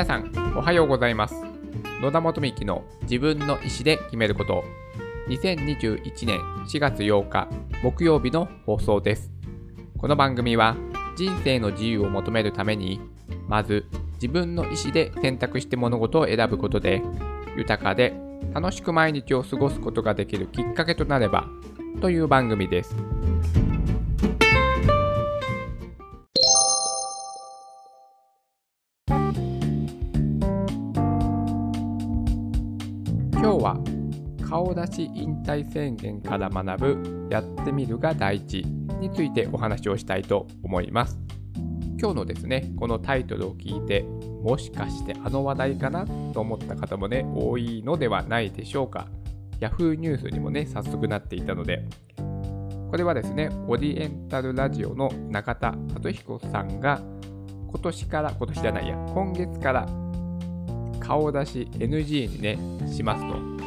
皆さん、おはようございます。野田元幹の自分の意思で決めること。2021年4月8日木曜日の放送です。この番組は人生の自由を求めるために、まず自分の意思で選択して物事を選ぶことで、豊かで楽しく毎日を過ごすことができるきっかけとなればという番組です。顔出し引退宣言から学ぶやってみるが大事についてお話をしたいと思います。今日のですね、このタイトルを聞いて、もしかしてあの話題かな？と思った方もね、多いのではないでしょうか。Yahoo ニュースにもね、早速なっていたので、これはですね、オリエンタルラジオの中田敦彦さんが、今年から、今年じゃないや、今月から顔出し NG にね、しますと。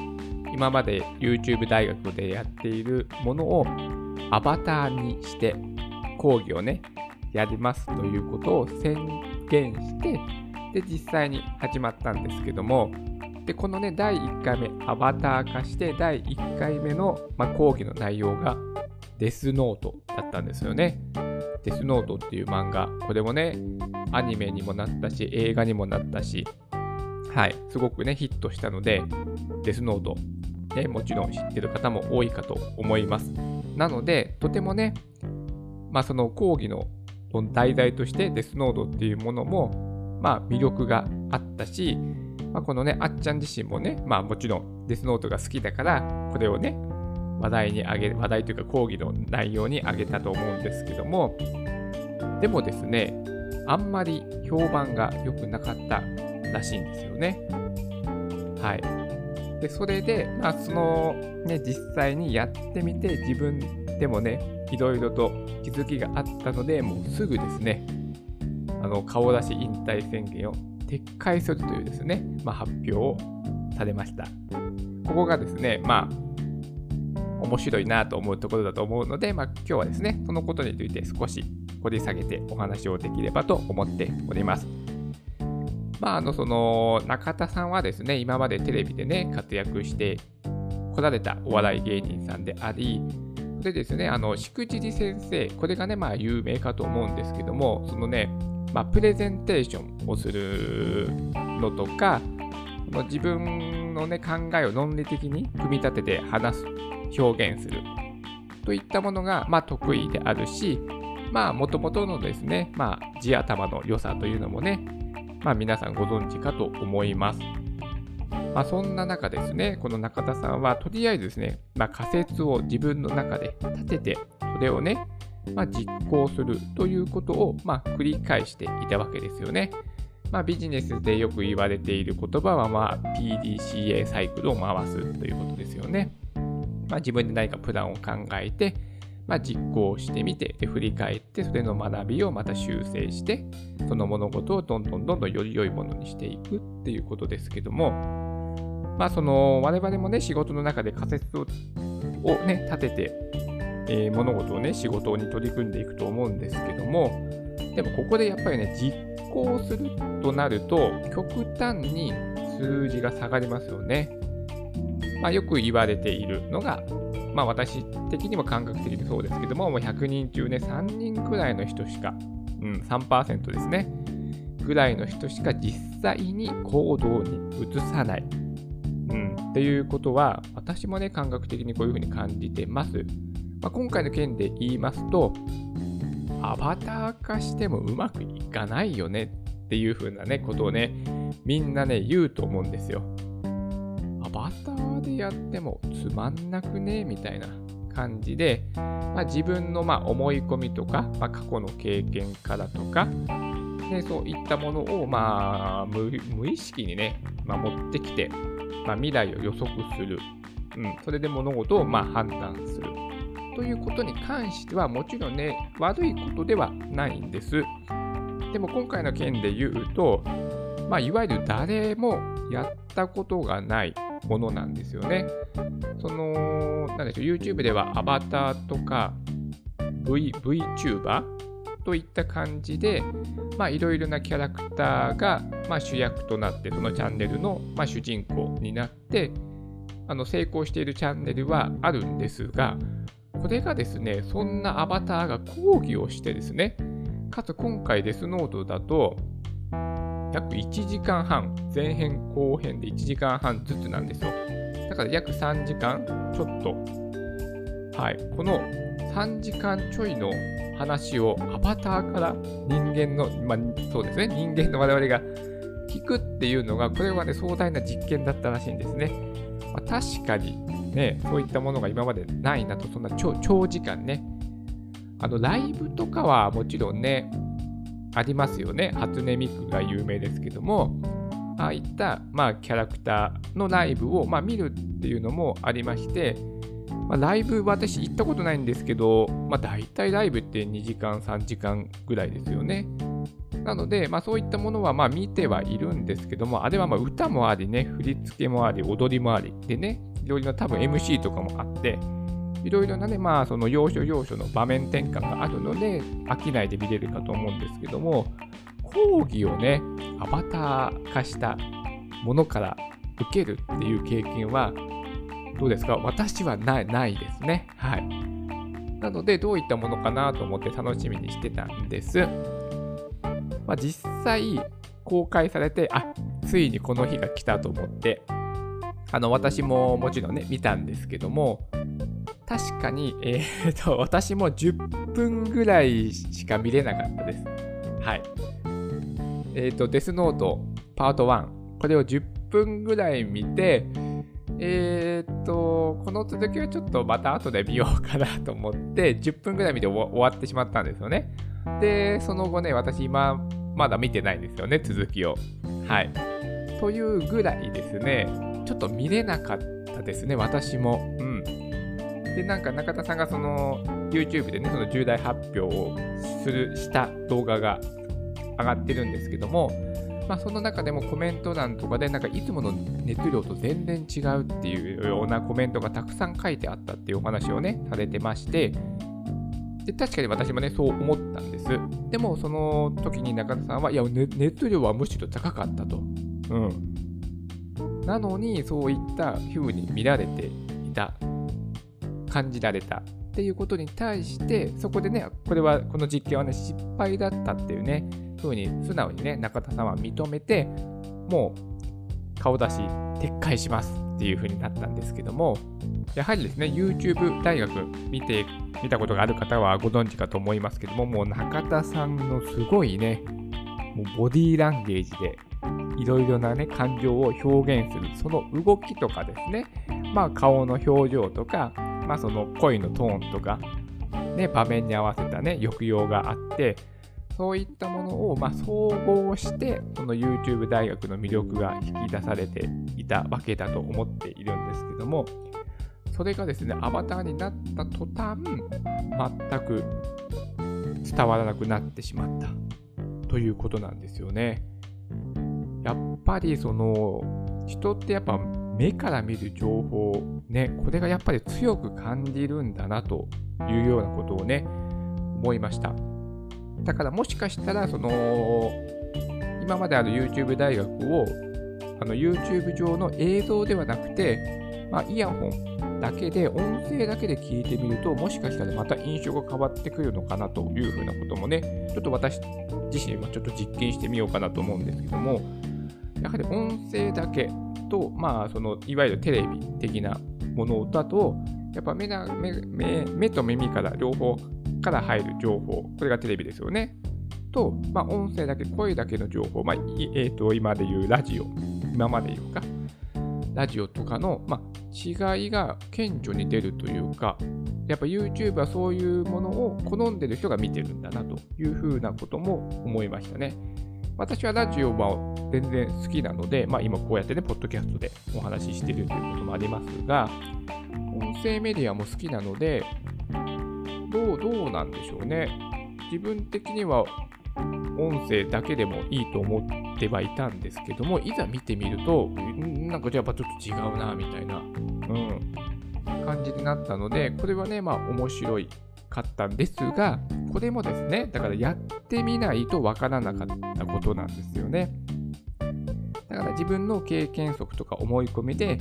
今まで YouTube 大学でやっているものをアバターにして講義をね、やりますということを宣言して、で、実際に始まったんですけども、で、このね、第1回目、アバター化して、第1回目の、まあ、講義の内容がデスノートだったんですよね。デスノートっていう漫画、これもね、アニメにもなったし、映画にもなったし、はい、すごくね、ヒットしたので、デスノート、ね、もちろん知ってる方も多いかと思います。なので、とてもね、まあ、その講義の題材としてデスノートっていうものも、まあ、魅力があったし、まあ、このね、あっちゃん自身もね、まあ、もちろんデスノートが好きだから、これをね、話題にあげ、話題というか講義の内容にあげたと思うんですけども、でもですね、あんまり評判が良くなかったらしいんですよね。はい。で、それで、まあ、その、ね、実際にやってみて、自分でもね、いろいろと気づきがあったので、もうすぐですね、あの、顔出し引退宣言を撤回するというですね、まあ、発表をされました。ここがですね、まあ、面白いなと思うところだと思うので、まあ、今日はですね、そのことについて少し掘り下げてお話をできればと思っております。まあ、あの、その、中田さんはですね、今までテレビでね、活躍してこられたお笑い芸人さんであり、でですね、あの、しくじり先生、これがね、まあ、有名かと思うんですけども、そのね、まあ、プレゼンテーションをするのとか、自分のね、考えを論理的に組み立てて話す、表現するといったものが、まあ、得意であるし、まあ、もともとのですね、まあ、地頭の良さというのもね、まあ、皆さんご存知かと思います。まあ、そんな中ですね、この中田さんはとりあえずですね、まあ、仮説を自分の中で立てて、それをね、まあ、実行するということを、まあ、繰り返していたわけですよね。まあ、ビジネスでよく言われている言葉は、まあ、PDCA サイクルを回すということですよね。まあ、自分で何かプランを考えて、まあ、実行してみてで、振り返って、それの学びをまた修正して、その物事をどんどんどんどんより良いものにしていくっていうことですけども、まあ、その我々もね、仕事の中で仮説ををね、立てて、えー、物事をね、仕事に取り組んでいくと思うんですけども、でもここでやっぱりね、実行するとなると、極端に数字が下がりますよね。まあ、よく言われているのが、まあ、私的にも感覚的にそうですけども、もう100人中ね、3人くらいの人しか、うん、3%ですね、ぐらいの人しか実際に行動に移さない。うん、っていうことは、私もね、感覚的にこういうふうに感じてます。まあ、今回の件で言いますと、アバター化してもうまくいかないよねっていうふうなね、ことをね、みんなね、言うと思うんですよ。アバタでやってもつまんなくね？みたいな感じで、まあ、自分のまあ思い込みとか、まあ、過去の経験からとか、ね、そういったものをまあ無意識にね、まあ、持ってきて、まあ、未来を予測する、うん、それで物事をまあ判断する。ということに関してはもちろんね悪いことではないんです。でも今回の件で言うと、まあ、いわゆる誰もやったことがない。ものなんですよね。その、なんでしょう、YouTube ではアバターとか v、VTuber、といった感じで、まあ、いろいろなキャラクターが、まあ、主役となって、そのチャンネルの、まあ、主人公になって、あの成功しているチャンネルはあるんですが、これがですね、そんなアバターが講義をしてですね、かつ今回デスノートだと、約1時間半、前編後編で1時間半ずつなんですよ。だから約3時間ちょっと。はい。この3時間ちょいの話をアバターから人間の、まあ、そうですね、人間の我々が聞くっていうのが、これはね、壮大な実験だったらしいんですね。まあ、確かにね、そういったものが今までないなと、そんな長時間ね。あの、ライブとかはもちろんね、ありますよね。初音ミクが有名ですけども、ああいった、まあ、キャラクターのライブを、まあ、見るっていうのもありまして、まあ、ライブ私行ったことないんですけど、まあ、大体ライブって2時間、3時間ぐらいですよね。なので、まあ、そういったものはまあ見てはいるんですけども、あれはまあ歌もありね、振り付けもあり、踊りもありでね、いろいろな多分 MC とかもあって、いろいろなね、まあその要所要所の場面転換があるので、飽きないで見れるかと思うんですけども、講義をね、アバター化したものから受けるっていう経験は、どうですか？私はないないですね。はい。なので、どういったものかなと思って楽しみにしてたんです。まあ、実際、公開されて、あついにこの日が来たと思って、あの私ももちろんね、見たんですけども、確かに、えー、と、私も10分ぐらいしか見れなかったです。はい。えっ、ー、と、デスノートパート1、これを10分ぐらい見て、えー、っと、この続きはちょっとまた後で見ようかなと思って、10分ぐらい見て終わってしまったんですよね。で、その後ね、私今、まだ見てないんですよね、続きを。はい。というぐらいですね、ちょっと見れなかったですね、私も。うん。で、なんか中田さんがその YouTube でね、その重大発表をする、した動画が上がってるんですけども、まあ、その中でもコメント欄とかで、なんかいつもの熱量と全然違うっていうようなコメントがたくさん書いてあったっていうお話をね、されてまして、で確かに私もね、そう思ったんです。でも、その時に中田さんは、いや、熱量はむしろ高かったと。うん。なのに、そういった風に見られていた、感じられたっていうことに対して、そこでね、これは、この実験はね、失敗だったっていうね、風に素直にね、中田さんは認めて、もう顔出し撤回しますっていう風になったんですけども、やはりですね、YouTube 大学見て、見たことがある方はご存知かと思いますけども、もう中田さんのすごいね、もうボディーランゲージでいろいろなね、感情を表現する、その動きとかですね、まあ顔の表情とか、まあその声のトーンとか、ね、場面に合わせたね、抑揚があって、そういったものを、まあ、総合して、その YouTube 大学の魅力が引き出されていたわけだと思っているんですけども、それがですね、アバターになった途端、全く伝わらなくなってしまったということなんですよね。やっぱりその人ってやっぱ目から見る情報ね、これがやっぱり強く感じるんだなというようなことをね、思いました。だからもしかしたら、その、今まである YouTube 大学を、あの YouTube 上の映像ではなくて、まあ、イヤホンだけで、音声だけで聞いてみると、もしかしたらまた印象が変わってくるのかなというふうなこともね、ちょっと私自身もちょっと実験してみようかなと思うんですけども、やはり音声だけと、まあ、そのいわゆるテレビ的なものだと、やっぱ目目目と耳から両方から入る情報、これがテレビですよね。と、まあ、音声だけ、声だけの情報、まあえーと、今で言うラジオ、今まで言うか、ラジオとかの、まあ、違いが顕著に出るというか、やっぱ YouTube はそういうものを好んでる人が見てるんだなというふうなことも思いましたね。私はラジオは全然好きなので、まあ、今こうやってね、ポッドキャストでお話ししてるということもありますが、音声メディアも好きなので、どう、どうなんでしょうね。自分的には音声だけでもいいと思ってはいたんですけども、いざ見てみると、なんかやっぱちょっと違うな、みたいな、うん、感じになったので、これはね、まあ面白いかったんですが、これもですね、だからやってみないとわからなかったことなんですよね。だから自分の経験則とか思い込みで、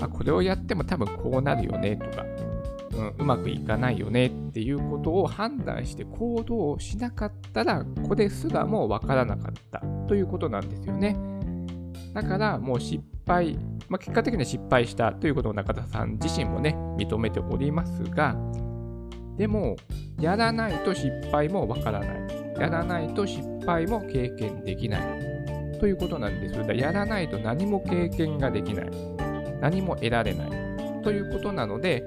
あ、これをやっても多分こうなるよねとか、うん、うまくいかないよねっていうことを判断して行動しなかったら、これすらもわからなかったということなんですよね。だからもう失敗、まあ、結果的には失敗したということを中田さん自身もね、認めておりますが、でも、やらないと失敗もわからない。やらないと失敗も経験できない。ということなんです。だやらないと何も経験ができない。何も得られない。ということなので、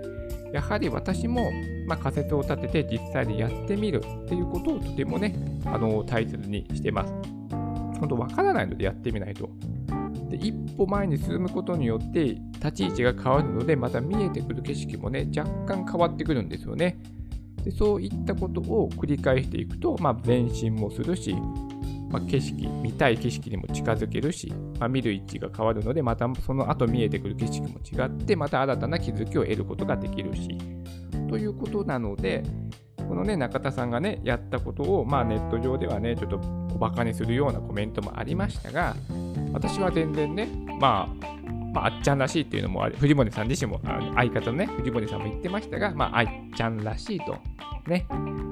やはり私も、まあ、仮説を立てて実際にやってみるっていうことをとてもね、あの大切にしてます。本当わからないのでやってみないと。で一歩前に進むことによって立ち位置が変わるのでまた見えてくる景色もね若干変わってくるんですよね。でそういったことを繰り返していくと、まあ、前進もするし、まあ、景色見たい景色にも近づけるし、まあ、見る位置が変わるのでまたその後見えてくる景色も違ってまた新たな気づきを得ることができるしということなのでこのね中田さんがねやったことを、まあ、ネット上ではねちょっと小バカにするようなコメントもありましたが私は全然ねまあまあ、あっちゃんらしいっていうのも藤森さん自身も相方のね藤森さんも言ってましたが、まあ、あっちゃんらしいとね、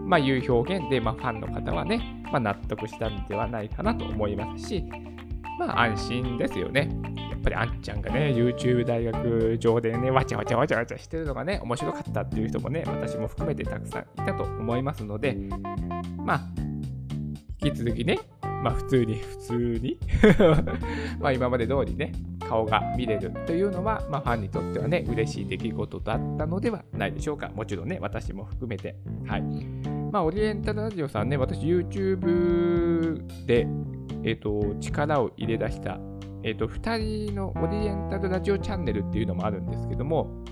まあ、いう表現で、まあ、ファンの方はね、まあ、納得したんではないかなと思いますし、まあ、安心ですよね。やっぱりあっちゃんがね、YouTube 大学上でね、わちゃわちゃわちゃわちゃしてるのがね、面白かったっていう人もね、私も含めてたくさんいたと思いますので、まあ、引き続きね、まあ普通に、普通に まあ今まで通りね、顔が見れるというのは、まあ、ファンにとってはね、嬉しい出来事だったのではないでしょうか。もちろんね、私も含めて。はい。まあ、オリエンタルラジオさんね、私 YouTube で、え、ー、と、力を入れ出した、え、ー、と、2人のオリエンタルラジオチャンネルっていうのもあるんですけども、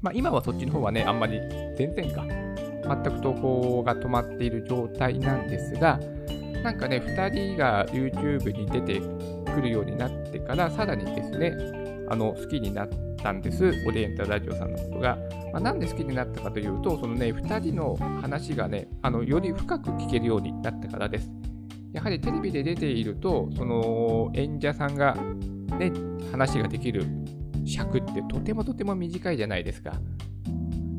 まあ、今はそっちの方はね、あんまり全然か、全く投稿が止まっている状態なんですが、なんかね、2人が YouTube に出てくるようになってから、さらにですね、あの好きになったんです、オリエンタルラジオさんのことが。まあ、なんで好きになったかというと、そのね、2人の話がね、あのより深く聞けるようになったからです。やはりテレビで出ていると、その演者さんがね、話ができる尺ってとてもとても短いじゃないですか。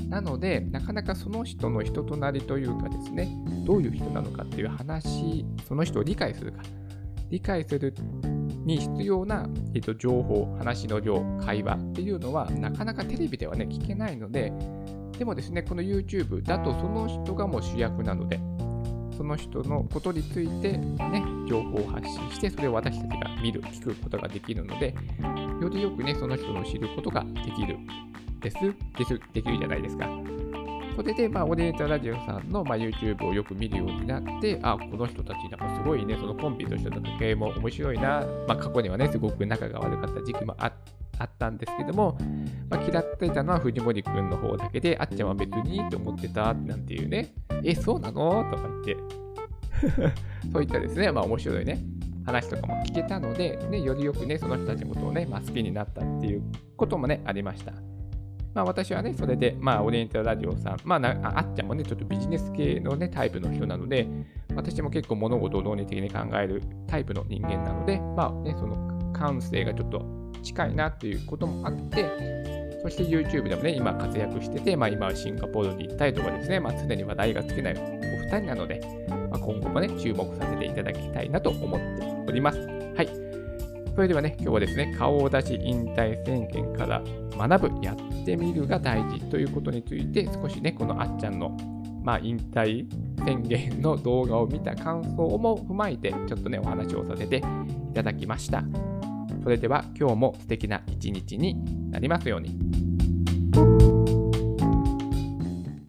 なので、なかなかその人の人となりというかですね、どういう人なのかっていう話、その人を理解するか。理解するに必要な、えっと、情報、話の量、会話っていうのは、なかなかテレビではね、聞けないので、でもですね、この YouTube だとその人がもう主役なので、その人のことについて、ね、情報を発信して、それを私たちが見る、聞くことができるので、よりよくね、その人の知ることができるです、です、できるじゃないですか。それで、まあ、オリエンタラジオさんの、まあ、YouTube をよく見るようになって、あ、この人たち、なんかすごいね、そのコンビとしての関係も面白いな、まあ、過去にはね、すごく仲が悪かった時期もあったんですけども、まあ、嫌っていたのは藤森くんの方だけで、あっちゃんは別にって思ってたなんていうね、え、そうなの？とか言って、そういったですね、まあ面白いね、話とかも聞けたので、ね、よりよくね、その人たちのことをね、まあ、好きになったっていうこともね、ありました。まあ私はね、それで、まあオリエンタルラジオさん、まああっちゃんもね、ちょっとビジネス系のね、タイプの人なので、私も結構物事を論理的に考えるタイプの人間なので、まあね、その感性がちょっと近いなっていうこともあって、そして YouTube でもね、今活躍してて、まあ今はシンガポールに行ったりとかですね、まあ常に話題が尽きないお二人なので、まあ、今後もね、注目させていただきたいなと思っております。はい。それではね、今日はですね、顔を出し引退宣言から学ぶ、やってみるが大事ということについて、少しね、このあっちゃんの、まあ、引退宣言の動画を見た感想も踏まえて、ちょっとね、お話をさせていただきました。それでは今日も素敵な一日になりますように。